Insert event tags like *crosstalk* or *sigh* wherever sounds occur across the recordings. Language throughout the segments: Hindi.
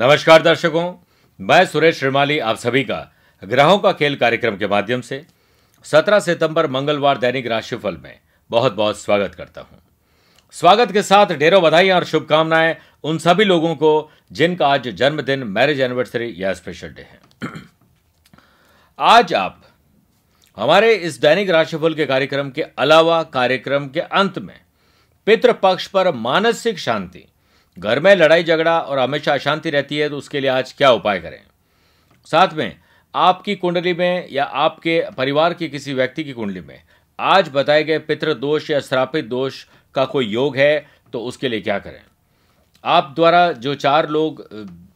नमस्कार दर्शकों, मैं सुरेश श्रीमाली आप सभी का ग्रहों का खेल कार्यक्रम के माध्यम से 17 सितंबर मंगलवार दैनिक राशिफल में बहुत बहुत स्वागत करता हूँ। स्वागत के साथ ढेरों बधाई और शुभकामनाएँ उन सभी लोगों को जिनका आज जन्मदिन, मैरिज एनिवर्सरी या स्पेशल डे है। *clears throat* आज आप हमारे इस दैनिक राशिफल के कार्यक्रम के अलावा कार्यक्रम के अंत में पितृपक्ष पर मानसिक शांति घर में लड़ाई झगड़ा और हमेशा अशांति रहती है तो उसके लिए आज क्या उपाय करें? साथ में, आपकी कुंडली में या आपके परिवार की किसी व्यक्ति की कुंडली में आज बताए गए दोष या श्रापित दोष का कोई योग है तो उसके लिए क्या करें? आप द्वारा जो चार लोग,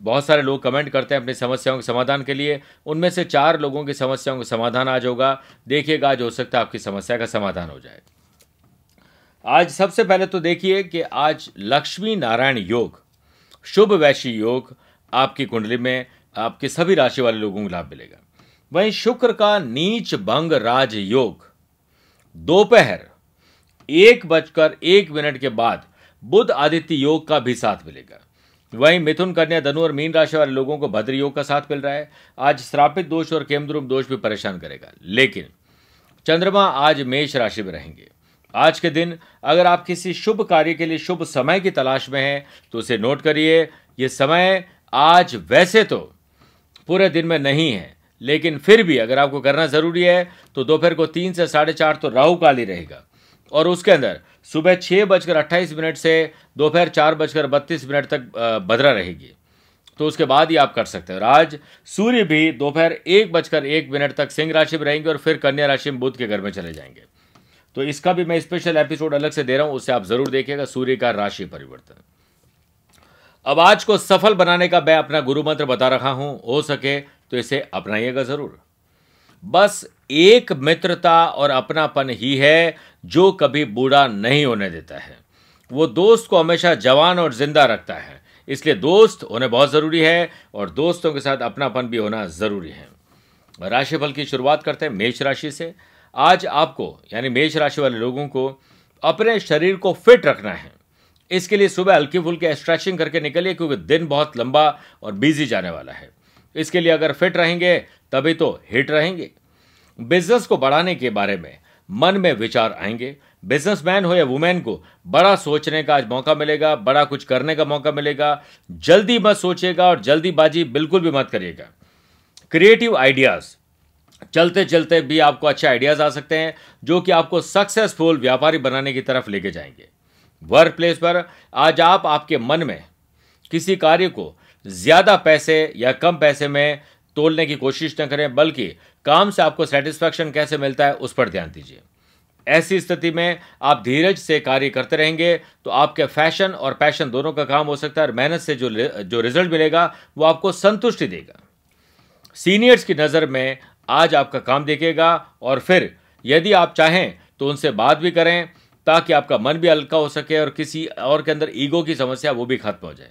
बहुत सारे लोग कमेंट करते हैं अपनी समस्याओं के समाधान के लिए, उनमें से चार लोगों की समस्याओं का समाधान आज होगा। देखिएगा, आज हो सकता है आपकी समस्या का समाधान हो जाए। आज सबसे पहले तो देखिए कि आज लक्ष्मी नारायण योग, शुभ वैशी योग आपकी कुंडली में आपके सभी राशि वाले लोगों को लाभ मिलेगा। वहीं शुक्र का नीच भंग राज योग, दोपहर एक बजकर एक मिनट के बाद बुध आदित्य योग का भी साथ मिलेगा। वहीं मिथुन कन्या धनु और मीन राशि वाले लोगों को भद्र योग का साथ मिल रहा है। आज श्रापित दोष और केमद्रुम दोष भी परेशान करेगा। लेकिन चंद्रमा आज मेष राशि में रहेंगे। आज के दिन अगर आप किसी शुभ कार्य के लिए शुभ समय की तलाश में हैं तो उसे नोट करिए, ये समय आज वैसे तो पूरे दिन में नहीं है, लेकिन फिर भी अगर आपको करना ज़रूरी है तो दोपहर को तीन से साढ़े चार तो राहु काल ही रहेगा। और उसके अंदर सुबह छः बजकर अट्ठाईस मिनट से दोपहर चार बजकर बत्तीस मिनट तक भद्रा रहेगी। तो उसके बाद ही आप कर सकते हैं। और आज सूर्य भी दोपहर एक बजकर एक मिनट तक सिंह राशि में रहेंगे और फिर कन्या राशि में बुद्ध के घर में चले जाएँगे। तो इसका भी मैं स्पेशल एपिसोड अलग से दे रहा हूँ उससे आप ज़रूर देखिएगा, सूर्य का राशि परिवर्तन। अब आज को सफल बनाने का मैं अपना गुरु मंत्र बता रहा हूँ, हो सके तो इसे अपनाइएगा ज़रूर। बस एक मित्रता और अपनापन ही है, जो कभी बूढ़ा नहीं होने देता है। वो दोस्त को हमेशा जवान और ज़िंदा रखता है, इसलिए दोस्त होने बहुत ज़रूरी है और दोस्तों के साथ अपनापन भी होना ज़रूरी है। राशिफल की शुरुआत करते हैं, मेष राशि से। आज आपको, यानी मेष राशि वाले लोगों को, अपने शरीर को फिट रखना है। इसके लिए सुबह हल्की फुल्की स्ट्रेचिंग करके निकलिए, क्योंकि दिन बहुत लंबा और बिज़ी जाने वाला है। इसके लिए अगर फिट रहेंगे, तभी तो हिट रहेंगे। बिज़नेस को बढ़ाने के बारे में मन में विचार आएँगे। बिजनेसमैन हो या वुमेन को, बड़ा सोचने का आज मौका मिलेगा, बड़ा कुछ करने का मौका मिलेगा। जल्दी मत सोचेगा और जल्दीबाजी बिल्कुल भी मत करिएगा। क्रिएटिव आइडियाज़ चलते चलते भी आपको अच्छे आइडियाज़ आ सकते हैं, जो कि आपको सक्सेसफुल व्यापारी बनाने की तरफ़ लेके जाएँगे। वर्क प्लेस पर आज आप, आपके मन में किसी कार्य को ज़्यादा पैसे या कम पैसे में तोलने की कोशिश न करें, बल्कि काम से आपको सेटिस्फैक्शन कैसे मिलता है उस पर ध्यान दीजिए। ऐसी स्थिति में आप धीरज से कार्य करते रहेंगे तो आपके फ़ैशन और पैशन दोनों का काम हो सकता है, और मेहनत से जो जो रिज़ल्ट मिलेगा, वो आपको संतुष्टि देगा। सीनियर्स की नज़र में आज आपका काम देखेगा और फिर यदि आप चाहें तो उनसे बात भी करें ताकि आपका मन भी हल्का हो सके और किसी और के अंदर ईगो की समस्या वो भी खत्म हो जाए।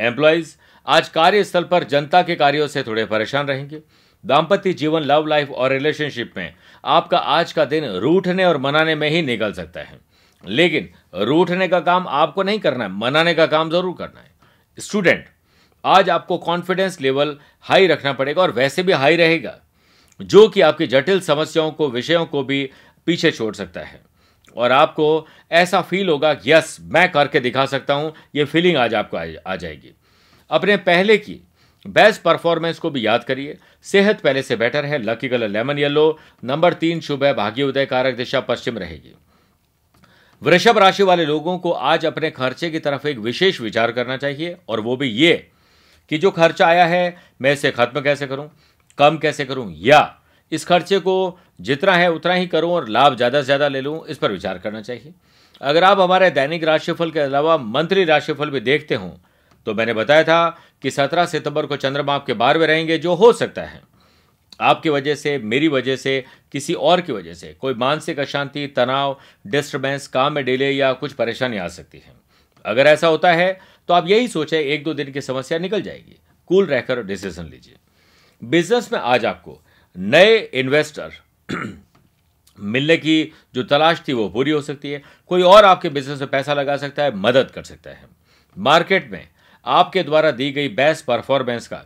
एम्प्लॉयज़ आज कार्यस्थल पर जनता के कार्यों से थोड़े परेशान रहेंगे। दाम्पत्य जीवन लव लाइफ और रिलेशनशिप में आपका आज का दिन रूठने और मनाने में ही निकल सकता है। लेकिन रूठने का काम आपको नहीं करना है, मनाने का काम ज़रूर करना है। स्टूडेंट आज आपको कॉन्फिडेंस लेवल हाई रखना पड़ेगा और वैसे भी हाई रहेगा। जो कि आपकी जटिल समस्याओं को, विषयों को भी पीछे छोड़ सकता है। और आपको ऐसा फील होगा यस मैं करके दिखा सकता हूँ, ये फीलिंग आज आपको आ जाएगी। अपने पहले की बेस्ट परफॉर्मेंस को भी याद करिए। सेहत पहले से बेटर है। Lucky colour lemon yellow number तीन शुभ है। भाग्य उदय कारक दिशा पश्चिम रहेगी। वृषभ राशि वाले लोगों को आज अपने खर्चे की तरफ़ एक विशेष विचार करना चाहिए। और वो भी ये कि जो खर्चा आया है, मैं इसे खत्म कैसे करूँ? कम कैसे करूँ? या इस खर्चे को जितना है उतना ही करूँ और लाभ ज़्यादा से ज़्यादा ले लूँ, इस पर विचार करना चाहिए। अगर आप हमारे दैनिक राशिफल के अलावा मंथली राशिफल भी देखते हों तो मैंने बताया था कि 17 सितंबर को चंद्रमा आपके बार में रहेंगे, जो हो सकता है। आपकी वजह से, मेरी वजह से, किसी और की वजह से, कोई मानसिक अशांति, तनाव डिस्टर्बेंस काम में डिले या कुछ परेशानी आ सकती है। अगर ऐसा होता है तो आप यही सोचें, एक दो दिन की समस्या निकल जाएगी। कूल रहकर डिसीज़न लीजिए। बिज़नेस में आज आपको नए इन्वेस्टर *clears throat* मिलने की जो तलाश थी वो पूरी हो सकती है। कोई और आपके बिज़नेस में पैसा लगा सकता है, मदद कर सकता है। मार्केट में आपके द्वारा दी गई बेस्ट परफॉर्मेंस का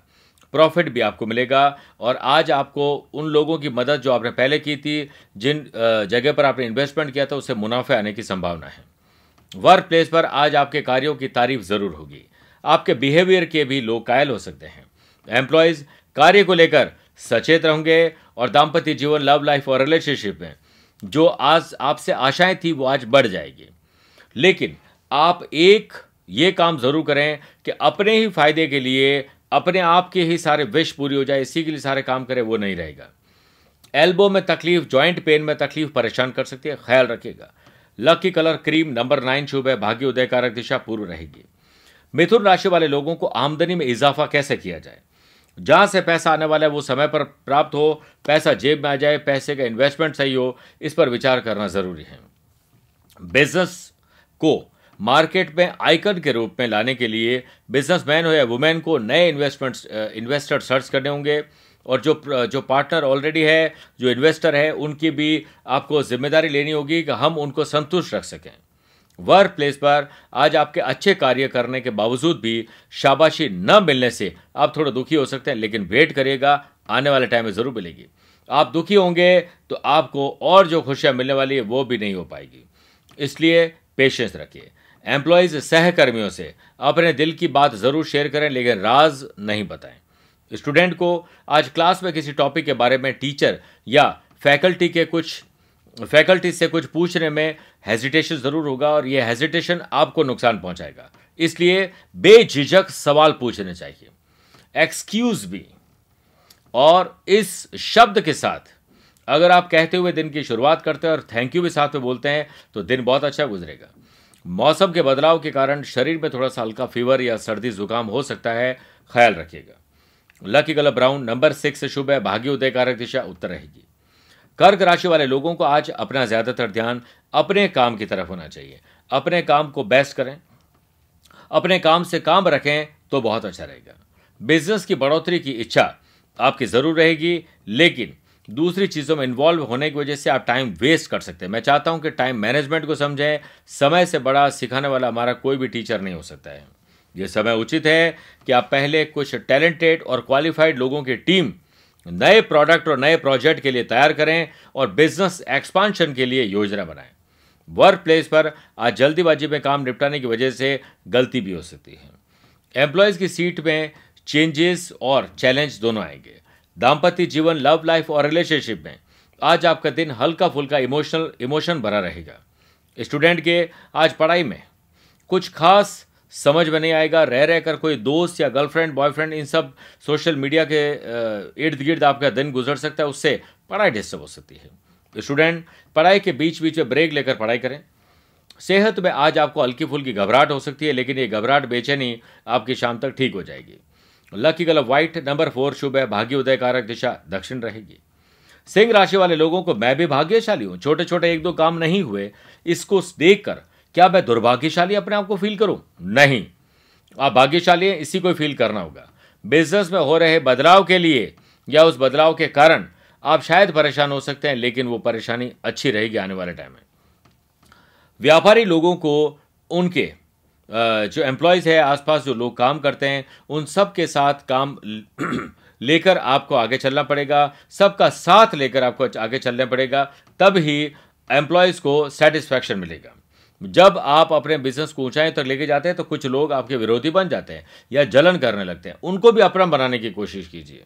प्रॉफिट भी आपको मिलेगा और आज आपको उन लोगों की मदद जो आपने पहले की थी, जिन जगह पर आपने इन्वेस्टमेंट किया था, उससे मुनाफे आने की संभावना है। वर्क प्लेस पर आज आपके कार्यों की तारीफ़ ज़रूर होगी। आपके बिहेवियर के भी लोग कायल हो सकते हैं। एम्प्लॉयज़ कार्य को लेकर सचेत रहेंगे और दाम्पत्य जीवन लव लाइफ और रिलेशनशिप में जो आज आपसे आशाएँ थी, वो आज बढ़ जाएगी। लेकिन आप एक ये काम ज़रूर करें कि अपने ही फ़ायदे के लिए, अपने आप के ही सारे विश पूरी हो जाए, इसी के लिए सारे काम करें, वो नहीं रहेगा। एल्बो में तकलीफ़ जॉइंट पेन में तकलीफ़ परेशान कर सकती है, ख्याल रखिएगा। Lucky colour cream number nine शुभ है, भाग्य उदय कारक दिशा पूर्व रहेगी। मिथुन राशि वाले लोगों को आमदनी में इजाफा कैसे किया जाए? जहाँ से पैसा आने वाला है, वो समय पर प्राप्त हो, पैसा जेब में आ जाए, पैसे का इन्वेस्टमेंट सही हो, इस पर विचार करना ज़रूरी है। बिज़नेस को मार्केट में आइकन के रूप में लाने के लिए बिजनेसमैन हो या वुमेन को नए इन्वेस्टमेंट्स इन्वेस्टर सर्च करने होंगे और जो जो पार्टनर ऑलरेडी है, जो इन्वेस्टर है, उनकी भी आपको ज़िम्मेदारी लेनी होगी कि हम उनको संतुष्ट रख सकें। वर्क प्लेस पर आज आपके अच्छे कार्य करने के बावजूद भी शाबाशी न मिलने से आप थोड़ा दुखी हो सकते हैं, लेकिन वेट करिएगा, आने वाले टाइम में ज़रूर मिलेगी। आप दुखी होंगे तो आपको और जो खुशियाँ मिलने वाली है, वो भी नहीं हो पाएगी। इसलिए पेशेंस रखिए। एम्प्लॉयज़ सहकर्मियों से अपने दिल की बात ज़रूर शेयर करें, लेकिन राज नहीं बताएँ। स्टूडेंट को आज क्लास में किसी टॉपिक के बारे में टीचर या फैकल्टी के कुछ फैकल्टी से कुछ पूछने में हेजिटेशन ज़रूर होगा और यह हेजिटेशन आपको नुकसान पहुंचाएगा। इसलिए बेझिझक सवाल पूछने चाहिए। एक्सक्यूज भी। और इस शब्द के साथ, अगर आप कहते हुए दिन की शुरुआत करते हैं और थैंक यू भी साथ में बोलते हैं तो दिन बहुत अच्छा गुजरेगा। मौसम के बदलाव के कारण शरीर में थोड़ा सा हल्का फीवर या सर्दी जुकाम हो सकता है, ख्याल रखिएगा। Lucky colour brown number six शुभ है भाग्य उदय कारक दिशा उत्तर रहेगी। कर्क राशि वाले लोगों को आज अपना ज़्यादातर ध्यान अपने काम की तरफ़ होना चाहिए। अपने काम को बेस्ट करें। अपने काम से काम रखें तो बहुत अच्छा रहेगा। बिज़नेस की बढ़ोतरी की इच्छा आपकी ज़रूर रहेगी, लेकिन दूसरी चीज़ों में इन्वॉल्व होने की वजह से आप टाइम वेस्ट कर सकते हैं। मैं चाहता हूँ कि टाइम मैनेजमेंट को समझें। समय से बड़ा सिखाने वाला हमारा कोई भी टीचर नहीं हो सकता है। यह समय उचित है कि आप पहले कुछ टैलेंटेड और क्वालिफाइड लोगों की टीम नए प्रोडक्ट और नए प्रोजेक्ट के लिए तैयार करें और बिज़नेस एक्सपांशन के लिए योजना बनाएँ। वर्क प्लेस पर आज जल्दीबाजी में काम निपटाने की वजह से गलती भी हो सकती है। एम्प्लॉयज़ की सीट में चेंजेस और चैलेंज दोनों आएँगे। दाम्पत्य जीवन लव लाइफ और रिलेशनशिप में आज आपका दिन हल्का फुल्का इमोशनल इमोशन भरा रहेगा। स्टूडेंट के आज पढ़ाई में कुछ खास समझ में नहीं आएगा, रह रह कर कोई दोस्त या गर्लफ्रेंड बॉयफ्रेंड इन सब सोशल मीडिया के इर्द गिर्द आपका दिन गुजर सकता है, उससे पढ़ाई डिस्टर्ब हो सकती है। स्टूडेंट पढ़ाई के बीच बीच में ब्रेक लेकर पढ़ाई करें। सेहत में आज आपको हल्की फुल्की घबराहट हो सकती है, लेकिन ये घबराहट बेचैनी आपकी शाम तक ठीक हो जाएगी। Lucky colour white number four शुभ है, भाग्य उदय कारक दिशा दक्षिण रहेगी। सिंह राशि वाले लोगों को मैं भी भाग्यशाली हूँ। छोटे छोटे एक दो काम नहीं हुए, इसको देखकर क्या मैं दुर्भाग्यशाली अपने आप को फील करूँ? नहीं। आप भाग्यशाली हैं, इसी को फील करना होगा। बिज़नेस में हो रहे बदलाव के लिए या उस बदलाव के कारण आप शायद परेशान हो सकते हैं, लेकिन वो परेशानी अच्छी रहेगी आने वाले टाइम में। व्यापारी लोगों को उनके जो एम्प्लॉयज़ है, आसपास जो लोग काम करते हैं, उन सब के साथ काम *clears throat* लेकर आपको आगे चलना पड़ेगा। सबका साथ लेकर आपको आगे चलना पड़ेगा। तब ही एम्प्लॉयज़ को सेटिस्फैक्शन मिलेगा। जब आप अपने बिज़नेस को ऊंचाई तक लेके जाते हैं तो कुछ लोग आपके विरोधी बन जाते हैं या जलन करने लगते हैं। उनको भी अपना बनाने की कोशिश कीजिए।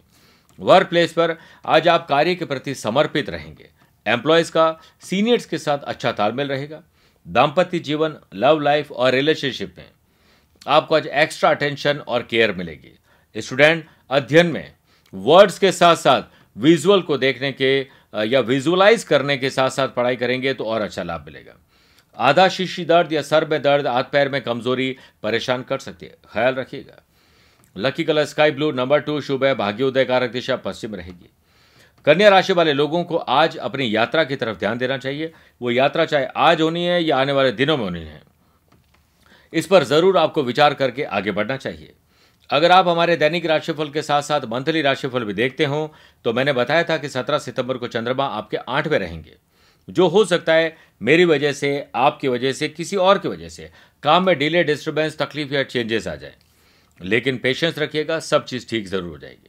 वर्क प्लेस पर आज आप कार्य के प्रति समर्पित रहेंगे। एम्प्लॉयज़ का सीनियर्स के साथ अच्छा तालमेल रहेगा। दाम्पत्य जीवन लव लाइफ और रिलेशनशिप में आपको आज एक्स्ट्रा अटेंशन और केयर मिलेगी। स्टूडेंट अध्ययन में वर्ड्स के साथ साथ विजुअल को देखने के, या विजुअलाइज करने के साथ साथ पढ़ाई करेंगे तो और अच्छा लाभ मिलेगा। आधा शीशी दर्द या सर में दर्द, हाथ पैर में कमज़ोरी, परेशान कर सकती है। ख्याल रखिएगा। Lucky colour, sky blue, number two, शुभ है भाग्योदय कारक दिशा, पश्चिम रहेगी। कन्या राशि वाले लोगों को आज अपनी यात्रा की तरफ़ ध्यान देना चाहिए। वो यात्रा चाहे आज होनी है या आने वाले दिनों में होनी है, इस पर ज़रूर आपको विचार करके आगे बढ़ना चाहिए। अगर आप हमारे दैनिक राशिफल के साथ साथ मंथली राशिफल भी देखते हो तो मैंने बताया था कि 17 सितंबर को चंद्रमा आपके आठवें रहेंगे। जो हो सकता है मेरी वजह से, आपकी वजह से, किसी और की वजह से, काम में डिले डिस्टर्बेंस तकलीफ़ या चेंजेस आ जाए। लेकिन पेशेंस रखिएगा, सब चीज़ ठीक ज़रूर हो जाएगी।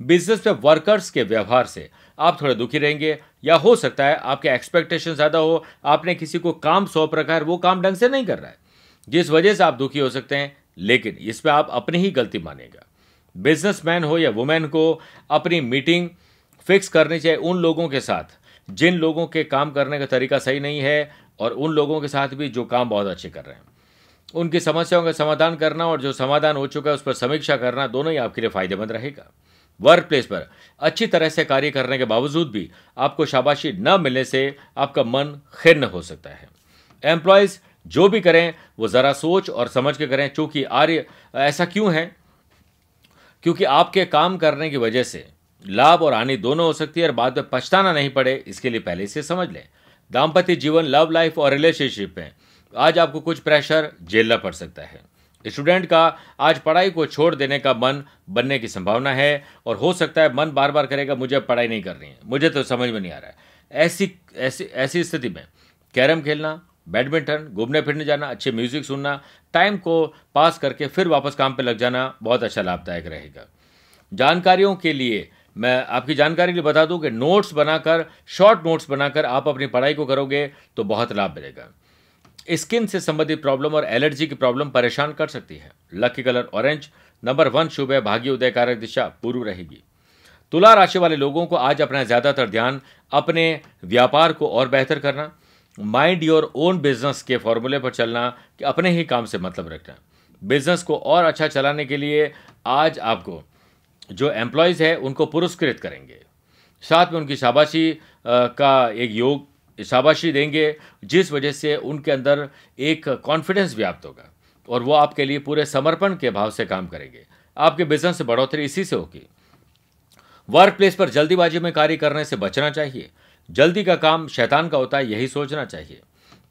बिज़नेस में वर्कर्स के व्यवहार से आप थोड़े दुखी रहेंगे, या हो सकता है आपके एक्सपेक्टेशन ज़्यादा हो, आपने किसी को काम सौंप रखा है वो काम ढंग से नहीं कर रहा है। जिस वजह से आप दुखी हो सकते हैं, लेकिन इसमें आप अपनी ही गलती मानेगा बिजनेसमैन हो या वुमेन को अपनी मीटिंग फिक्स करनी चाहिए उन लोगों के साथ जिन लोगों के काम करने का तरीका सही नहीं है और उन लोगों के साथ भी जो काम बहुत अच्छे कर रहे हैं। उनकी समस्याओं का समाधान करना और जो समाधान हो चुका है, उस पर समीक्षा करना दोनों ही आपके लिए फ़ायदेमंद रहेगा। वर्क प्लेस पर अच्छी तरह से कार्य करने के बावजूद भी आपको शाबाशी न मिलने से आपका मन खिन्न हो सकता है। एम्प्लॉयज़ जो भी करें, वो ज़रा सोच और समझ के करें, चूँकि आर्य, ऐसा क्यों है? क्योंकि आपके काम करने की वजह से लाभ और हानि दोनों हो सकती है और बाद में पछताना नहीं पड़े, इसके लिए पहले से समझ लें। दाम्पत्य जीवन लव लाइफ और रिलेशनशिप में आज आपको कुछ प्रेशर झेलना पड़ सकता है। स्टूडेंट का आज पढ़ाई को छोड़ देने का मन बनने की संभावना है और हो सकता है मन बार बार करेगा, मुझे पढ़ाई नहीं करनी है। मुझे तो समझ में नहीं आ रहा है। ऐसी ऐसी ऐसी स्थिति में कैरम खेलना बैडमिंटन घूमने फिरने जाना, अच्छे म्यूज़िक सुनना टाइम को पास करके फिर वापस काम पे लग जाना बहुत अच्छा लाभदायक रहेगा। जानकारियों के लिए मैं आपकी जानकारी के लिए बता दूँ कि नोट्स बनाकर शॉर्ट नोट्स बनाकर आप अपनी पढ़ाई को करोगे तो बहुत लाभ मिलेगा। स्किन से संबंधित प्रॉब्लम और एलर्जी की प्रॉब्लम परेशान कर सकती है। Lucky colour orange number one शुभ है, भाग्य उदय कारक दिशा पूर्व रहेगी। तुला राशि वाले लोगों को आज अपना ज़्यादातर ध्यान अपने व्यापार को और बेहतर करना माइंड योर ओन बिज़नेस के फॉर्मूले पर चलना, कि अपने ही काम से मतलब रखना। बिज़नेस को और अच्छा चलाने के लिए आज आपको जो एम्प्लॉयज़ है, उनको पुरस्कृत करेंगे। साथ में उनकी शाबाशी का एक योग, शाबाशी देंगे, जिस वजह से उनके अंदर एक कॉन्फिडेंस व्याप्त होगा और वो आपके लिए पूरे समर्पण के भाव से काम करेंगे। आपके बिज़नेस से बढ़ोतरी इसी से होगी। वर्क प्लेस पर जल्दीबाजी में कार्य करने से बचना चाहिए। जल्दी का काम शैतान का होता है, यही सोचना चाहिए।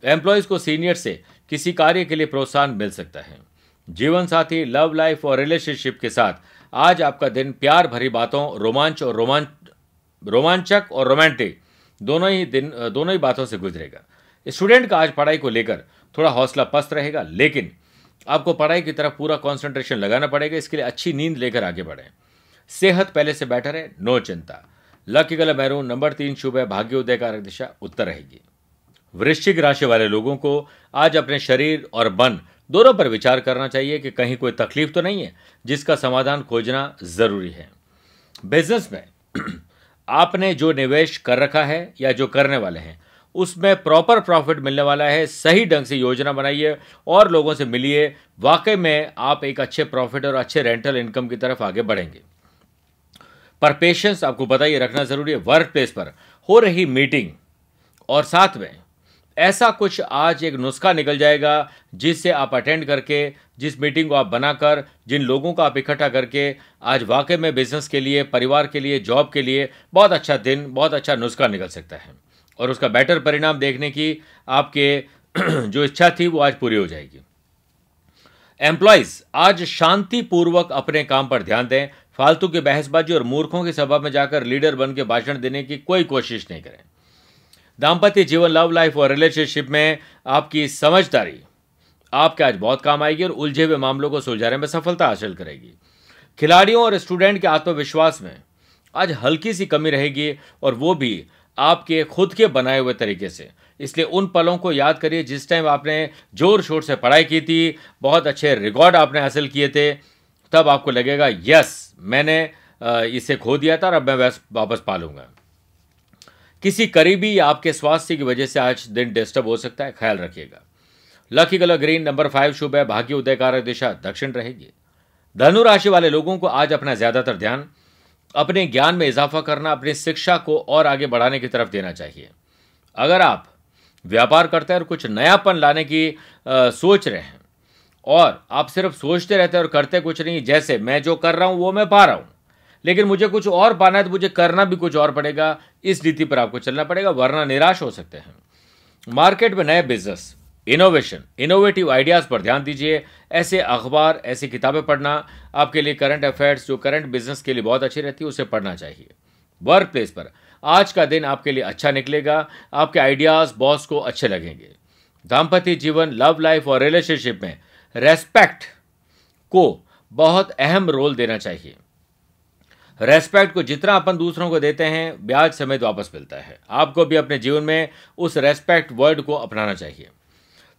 एम्प्लॉयज़ को सीनियर से किसी कार्य के लिए प्रोत्साहन मिल सकता है। जीवन साथी लव लाइफ और रिलेशनशिप के साथ आज आपका दिन प्यार भरी बातों, रोमांच और रोमांच रोमांचक और रोमांटिक, दोनों ही दिन, दोनों ही बातों से गुजरेगा। स्टूडेंट का आज पढ़ाई को लेकर थोड़ा हौसला पस्त रहेगा, लेकिन आपको पढ़ाई की तरफ़ पूरा कंसंट्रेशन लगाना पड़ेगा, इसके लिए अच्छी नींद लेकर आगे बढ़ें। सेहत पहले से बेटर है नो चिंता। लकी कलर मैरून नंबर तीन शुभ है, भाग्य उदय कारक दिशा उत्तर रहेगी। वृश्चिक राशि वाले लोगों को आज अपने शरीर और मन दोनों पर विचार करना चाहिए कि कहीं कोई तकलीफ़ तो नहीं है, जिसका समाधान खोजना ज़रूरी है। बिज़नेस में *clears throat* आपने जो निवेश कर रखा है या जो करने वाले हैं, उसमें प्रॉपर प्रॉफिट मिलने वाला है, सही ढंग से योजना बनाइए और लोगों से मिलिए, वाकई में आप एक अच्छे प्रॉफिट और अच्छे रेंटल इनकम की तरफ़ आगे बढ़ेंगे। पर पेशेंस आपको बताइए, रखना ज़रूरी है। वर्क प्लेस पर हो रही मीटिंग और साथ में ऐसा कुछ आज एक नुस्खा निकल जाएगा जिससे आप अटेंड करके, जिस मीटिंग को आप बनाकर, जिन लोगों को आप इकट्ठा करके आज वाकई में बिज़नेस के लिए, परिवार के लिए जॉब के लिए बहुत अच्छा दिन, बहुत अच्छा नुस्खा निकल सकता है। और उसका बेटर परिणाम देखने की आपके *clears throat* जो इच्छा थी वो आज पूरी हो जाएगी। एम्प्लॉयज़ आज शांतिपूर्वक अपने काम पर ध्यान दें। फालतू की बहसबाजी और मूर्खों की सभा में जाकर लीडर बन के भाषण देने की कोई कोशिश नहीं करें। दाम्पत्य जीवन लव लाइफ और रिलेशनशिप में आपकी समझदारी। आपके आज बहुत काम आएगी और उलझे हुए मामलों को सुलझाने में सफलता हासिल करेगी। खिलाड़ियों और स्टूडेंट के आत्मविश्वास में आज हल्की सी कमी रहेगी और वो भी आपके खुद के बनाए हुए तरीके से। इसलिए उन पलों को याद करिए, जिस टाइम आपने ज़ोर शोर से पढ़ाई की थी, बहुत अच्छे रिकॉर्ड आपने हासिल किए थे, तब आपको लगेगा यस मैंने इसे खो दिया था और अब मैं वापस पालूँगा। किसी करीबी या आपके स्वास्थ्य की वजह से आज दिन डिस्टर्ब हो सकता है ख्याल रखिएगा। Lucky colour green number five शुभ है भाग्य उदयकारक दिशा दक्षिण रहेगी। धनु राशि वाले लोगों को आज अपना ज़्यादातर ध्यान अपने ज्ञान में इजाफा करना अपनी शिक्षा को और आगे बढ़ाने की तरफ़ देना चाहिए। अगर आप व्यापार करते हैं और कुछ नयापन लाने की आ, सोच रहे हैं और आप सिर्फ़ सोचते रहते हैं और करते कुछ नहीं जैसे मैं जो कर रहा हूँ वो मैं पा रहा हूँ लेकिन मुझे कुछ और पाना है तो मुझे करना भी कुछ और पड़ेगा इस नीति पर आपको चलना पड़ेगा, वरना निराश हो सकते हैं। मार्केट में नए बिज़नेस, इनोवेशन, इनोवेटिव आइडियाज़ पर ध्यान दीजिए। ऐसे अखबार, ऐसी किताबें पढ़ना आपके लिए करंट अफेयर्स, जो करंट बिज़नेस के लिए बहुत अच्छी रहती है, उसे पढ़ना चाहिए। वर्क प्लेस पर, आज का दिन आपके लिए अच्छा निकलेगा, आपके आइडियाज़, बॉस को अच्छे लगेंगे। दाम्पत्य जीवन, लव लाइफ और रिलेशनशिप में रेस्पेक्ट को बहुत अहम रोल देना चाहिए। रेस्पेक्ट को जितना अपन दूसरों को देते हैं, ब्याज समेत वापस मिलता है। आपको भी अपने जीवन में उस रेस्पेक्ट वर्ड को अपनाना चाहिए।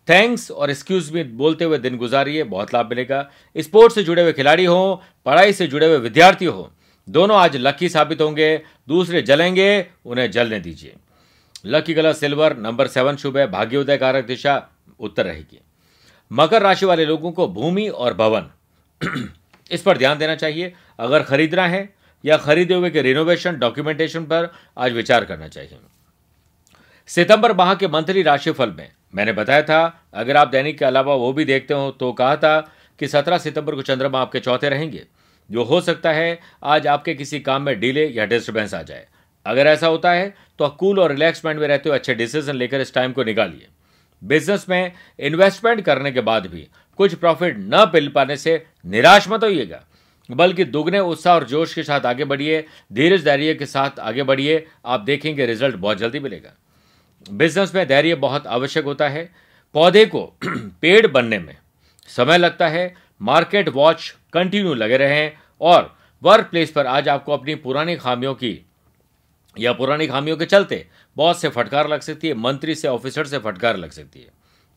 थैंक्स और एक्सक्यूज मी बोलते हुए दिन गुजारिए, बहुत लाभ मिलेगा। स्पोर्ट्स से जुड़े हुए खिलाड़ी हों, पढ़ाई से जुड़े हुए विद्यार्थी हों, दोनों आज लकी साबित होंगे, दूसरे जलेंगे, उन्हें जलने दीजिए। Lucky colour silver, number seven शुभ है भाग्योदय कारक दिशा, उत्तर रहेगी। मकर राशि वाले लोगों को भूमि और भवन, *clears throat* इस पर ध्यान देना चाहिए। अगर खरीदना है या खरीदे हुए के रिनोवेशन डॉक्यूमेंटेशन पर आज विचार करना चाहिए। सितंबर माह के मंथली राशिफल में, मैंने बताया था, अगर आप दैनिक के अलावा वो भी देखते हो तो कहा था कि 17 सितंबर को चंद्रमा आपके चौथे रहेंगे। जो हो सकता है, आज आपके किसी काम में डिले या डिस्टर्बेंस आ जाए। अगर ऐसा होता है तो कूल और रिलैक्स माइंड में रहते हुए अच्छे डिसीज़न लेकर इस टाइम को निकालिए। बिज़नेस में इन्वेस्टमेंट करने के बाद भी कुछ प्रॉफिट न मिल पाने से निराश मत होइएगा। बल्कि दुगने उत्साह और जोश के साथ आगे बढ़िए, धीरज धैर्य के साथ आगे बढ़िए, आप देखेंगे रिज़ल्ट बहुत जल्दी मिलेगा। बिज़नेस में धैर्य बहुत आवश्यक होता है। पौधे को *clears throat* पेड़ बनने में समय लगता है। मार्केट वॉच कंटिन्यू लगे रहें और वर्क प्लेस पर आज आपको अपनी पुरानी खामियों की या पुरानी खामियों के चलते बॉस से फटकार लग सकती है, मंत्री से, ऑफिसर से फटकार लग सकती है।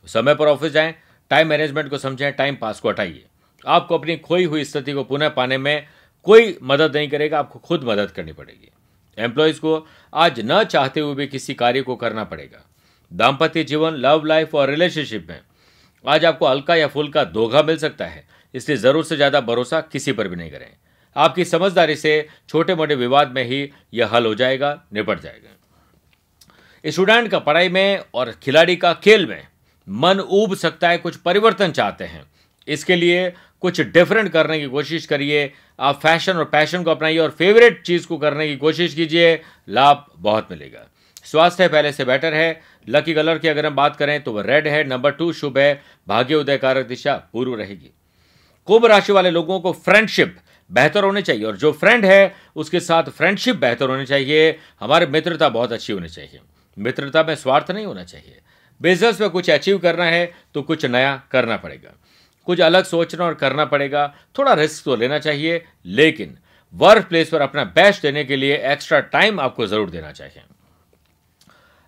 समय पर ऑफ़िस जाएँ, टाइम मैनेजमेंट को समझें, टाइम पास को हटाइए। आपको अपनी खोई हुई स्थिति को पुनः पाने में कोई मदद नहीं करेगा, आपको खुद मदद करनी पड़ेगी। एम्प्लॉयज़ को आज न चाहते हुए भी किसी कार्य को करना पड़ेगा। दाम्पत्य जीवन लव लाइफ और रिलेशनशिप में आज आपको हल्का या फुल्का धोखा मिल सकता है, इसलिए ज़रूर से ज़्यादा भरोसा किसी पर भी नहीं करें। आपकी समझदारी से छोटे मोटे विवाद में ही यह हल हो जाएगा, निपट जाएगा। स्टूडेंट का पढ़ाई में और खिलाड़ी का खेल में मन ऊब सकता है, कुछ परिवर्तन चाहते हैं। इसके लिए कुछ डिफरेंट करने की कोशिश करिए। आप फ़ैशन और पैशन को अपनाइए और फेवरेट चीज़ को करने की कोशिश कीजिए। लाभ बहुत मिलेगा। स्वास्थ्य पहले से बेटर है। लकी कलर की अगर हम बात करें तो वह रेड है। नंबर टू शुभ है। भाग्य उदय कारक दिशा पूर्व रहेगी। कुंभ राशि वाले लोगों को फ्रेंडशिप बेहतर होनी चाहिए और जो फ्रेंड है, उसके साथ फ्रेंडशिप बेहतर होनी चाहिए। हमारी मित्रता बहुत अच्छी होनी चाहिए। मित्रता में स्वार्थ नहीं होना चाहिए। बिज़नेस में कुछ अचीव करना है तो कुछ नया करना पड़ेगा। कुछ अलग सोचना और करना पड़ेगा। थोड़ा रिस्क तो लेना चाहिए, लेकिन वर्क प्लेस पर अपना बेस्ट देने के लिए एक्स्ट्रा टाइम आपको ज़रूर देना चाहिए।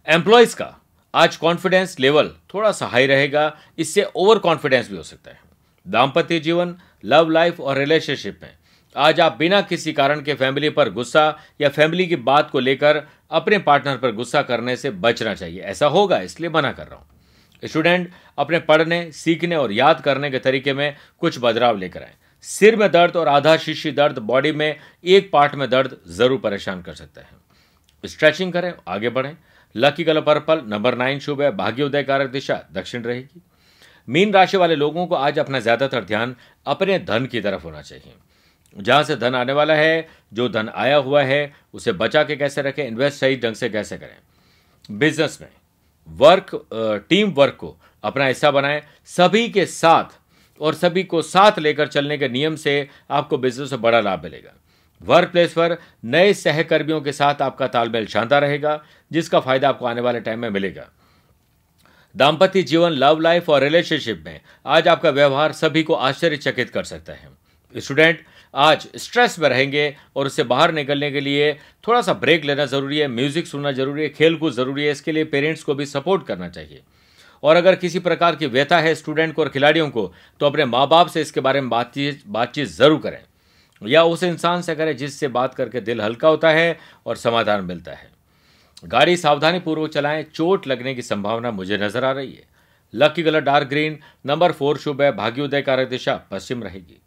एम्प्लॉयज़ का आज कॉन्फिडेंस लेवल थोड़ा सा हाई रहेगा, इससे ओवर कॉन्फिडेंस भी हो सकता है। दाम्पत्य जीवन लव लाइफ और रिलेशनशिप में आज आप बिना किसी कारण के फैमिली पर गुस्सा या फैमिली की बात को लेकर अपने पार्टनर पर गुस्सा करने से बचना चाहिए। ऐसा होगा, इसलिए मना कर रहा हूँ। स्टूडेंट अपने पढ़ने, सीखने और याद करने के तरीके में कुछ बदलाव लेकर आए। सिर में दर्द और आधा शीशी दर्द बॉडी में एक पार्ट में दर्द ज़रूर परेशान कर सकते हैं। स्ट्रेचिंग करें, आगे बढ़ें। Lucky colour purple, number nine शुभ है भाग्योदय कारक दिशा, दक्षिण रहेगी। मीन राशि वाले लोगों को आज अपना ज़्यादातर ध्यान अपने धन की तरफ़ होना चाहिए। जहाँ से धन आने वाला है, जो धन आया हुआ है, उसे बचा के कैसे रखें इन्वेस्ट सही ढंग से कैसे करें। बिज़नेस में वर्क टीम वर्क को अपना हिस्सा बनाएँ। सभी के साथ और सभी को साथ लेकर चलने के नियम से आपको बिज़नेस में बड़ा लाभ मिलेगा। वर्क प्लेस पर नए सहकर्मियों के साथ आपका तालमेल शानदार रहेगा, जिसका फ़ायदा आपको आने वाले टाइम में मिलेगा। दाम्पत्य जीवन लव लाइफ और रिलेशनशिप में आज आपका व्यवहार सभी को आश्चर्यचकित कर सकता है। स्टूडेंट आज स्ट्रेस में रहेंगे और उससे बाहर निकलने के लिए थोड़ा सा ब्रेक लेना ज़रूरी है म्यूज़िक सुनना ज़रूरी है खेल कूद ज़रूरी है, इसके लिए पेरेंट्स को भी सपोर्ट करना चाहिए। और अगर किसी प्रकार की व्यथा है स्टूडेंट को और खिलाड़ियों को तो अपने माँ बाप से इसके बारे में बातचीत बातचीत ज़रूर करें। या उस इंसान से करें जिससे बात करके दिल हल्का होता है और समाधान मिलता है। गाड़ी सावधानी पूर्वक चलाएँ, चोट लगने की संभावना मुझे नज़र आ रही है। Lucky colour dark green number four शुभ है, भाग्योदय कारक दिशा, पश्चिम रहेगी।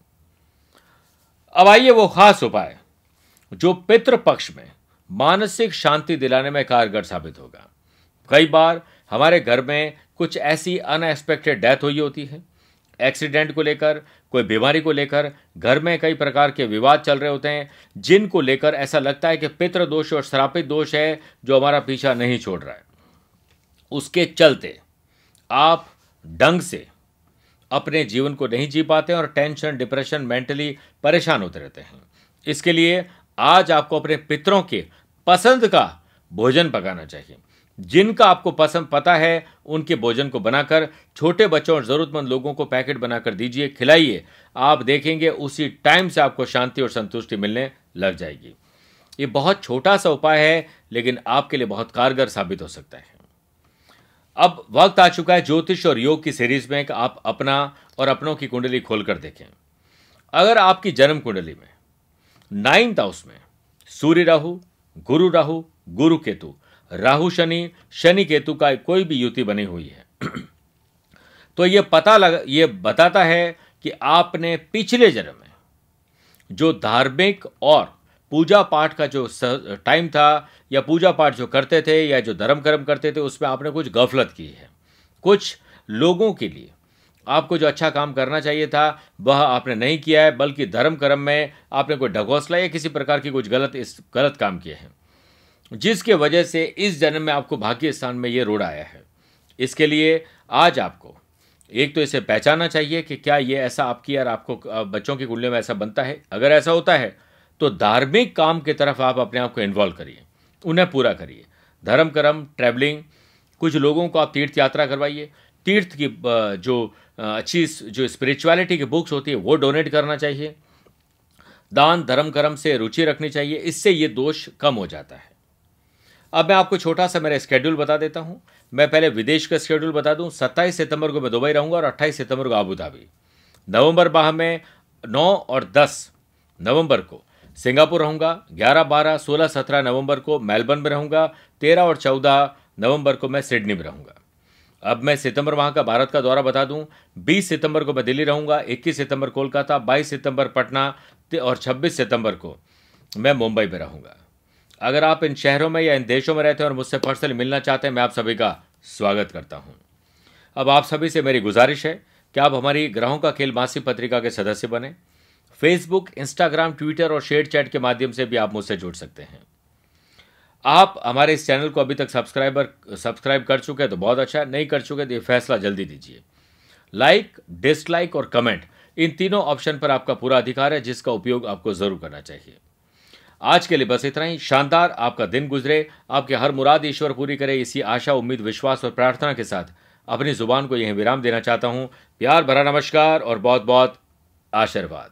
अब आइए वो खास उपाय, जो पितृ पक्ष में मानसिक शांति दिलाने में कारगर साबित होगा। कई बार हमारे घर में कुछ ऐसी अनएक्सपेक्टेड डेथ हुई होती है। एक्सीडेंट को लेकर, कोई बीमारी को लेकर, घर में कई प्रकार के विवाद चल रहे होते हैं, जिनको लेकर ऐसा लगता है कि पितृ दोष और श्रापित दोष है जो हमारा पीछा नहीं छोड़ रहा है। उसके चलते आप ढंग से अपने जीवन को नहीं जी पाते और टेंशन, डिप्रेशन, मेंटली परेशान होते रहते हैं। इसके लिए आज आपको अपने पितरों के पसंद का भोजन पकाना चाहिए। जिनका आपको पसंद पता है, उनके भोजन को बनाकर छोटे बच्चों और ज़रूरतमंद लोगों को पैकेट बनाकर दीजिए, खिलाइए। आप देखेंगे उसी टाइम से आपको शांति और संतुष्टि मिलने लग जाएगी। ये बहुत छोटा सा उपाय है, लेकिन आपके लिए बहुत कारगर साबित हो सकता है। अब वक्त आ चुका है ज्योतिष और योग की सीरीज़ में आप अपना और अपनों की कुंडली खोलकर देखें। अगर आपकी जन्म कुंडली में नाइन्थ हाउस में, सूर्य राहु, गुरु राहु, गुरु केतु, राहु शनि शनि केतु का कोई भी युति बनी हुई है *clears throat* तो ये पता लग, ये बताता है कि आपने पिछले जन्म में जो धार्मिक और पूजा पाठ का जो टाइम था, या पूजा पाठ जो करते थे, या जो धर्म कर्म करते थे, उसमें आपने कुछ गफलत की है। कुछ लोगों के लिए आपको जो अच्छा काम करना चाहिए था, वह आपने नहीं किया है, बल्कि धर्म कर्म में आपने कोई ढगोसला या किसी प्रकार की कुछ गलत इस, गलत काम किए हैं। जिसके वजह से इस जन्म में आपको भाग्य स्थान में ये रोड आया है। इसके लिए आज आपको एक तो इसे पहचाना चाहिए कि क्या ये ऐसा आपकी यार आपको बच्चों की कुंडली में ऐसा बनता है। अगर ऐसा होता है तो धार्मिक काम की तरफ़ आप अपने आप को इन्वॉल्व करिए। उन्हें पूरा करिए। धर्म, कर्म ट्रैवलिंग कुछ लोगों को आप तीर्थ यात्रा करवाइए। तीर्थ की जो अच्छी जो स्पिरिचुअलिटी की बुक्स होती है, वो डोनेट करना चाहिए। दान, धर्म, कर्म से रुचि रखनी चाहिए। इससे ये दोष कम हो जाता है। अब मैं आपको छोटा सा मेरा स्केड्यूल बता देता हूँ। मैं पहले विदेश का स्केड्यूल बता दूँ। सत्ताईस सितंबर को मैं दुबई रहूँगा और अट्ठाईस सितंबर को आबू धाबी नवंबर माह में नौ और दस नवंबर को सिंगापुर रहूँगा, ग्यारह, बारह, सोलह, सत्रह नवंबर को मेलबर्न में रहूँगा, तेरह और चौदह नवंबर को मैं सिडनी में रहूँगा। अब मैं सितंबर माह का भारत का दौरा बता दूँ। 20 सितंबर को मैं दिल्ली रहूँगा 21 सितंबर कोलकाता 22 सितंबर पटना और 26 सितंबर को मैं मुंबई में रहूँगा। अगर आप इन शहरों में या इन देशों में रहते हैं और मुझसे पर्सनली मिलना चाहते हैं, मैं आप सभी का स्वागत करता हूँ। अब आप सभी से मेरी गुजारिश है कि आप हमारी ग्रहों का खेल मासिक पत्रिका के सदस्य बने। फेसबुक इंस्टाग्राम ट्विटर और शेयर चैट के माध्यम से भी आप मुझसे जुड़ सकते हैं। आप हमारे इस चैनल को अभी तक सब्सक्राइबर, सब्सक्राइब कर चुके हैं तो बहुत अच्छा नहीं कर चुके तो ये फैसला जल्दी दीजिए। लाइक डिसलाइक और कमेंट इन तीनों ऑप्शन पर आपका पूरा अधिकार है, जिसका उपयोग आपको ज़रूर करना चाहिए। आज के लिए बस इतना ही। शानदार आपका दिन गुजरे। आपके हर मुराद ईश्वर पूरी करे, इसी आशा, उम्मीद, विश्वास और प्रार्थना के साथ अपनी ज़ुबान को यह विराम देना चाहता हूँ। प्यार भरा नमस्कार और बहुत बहुत आशीर्वाद।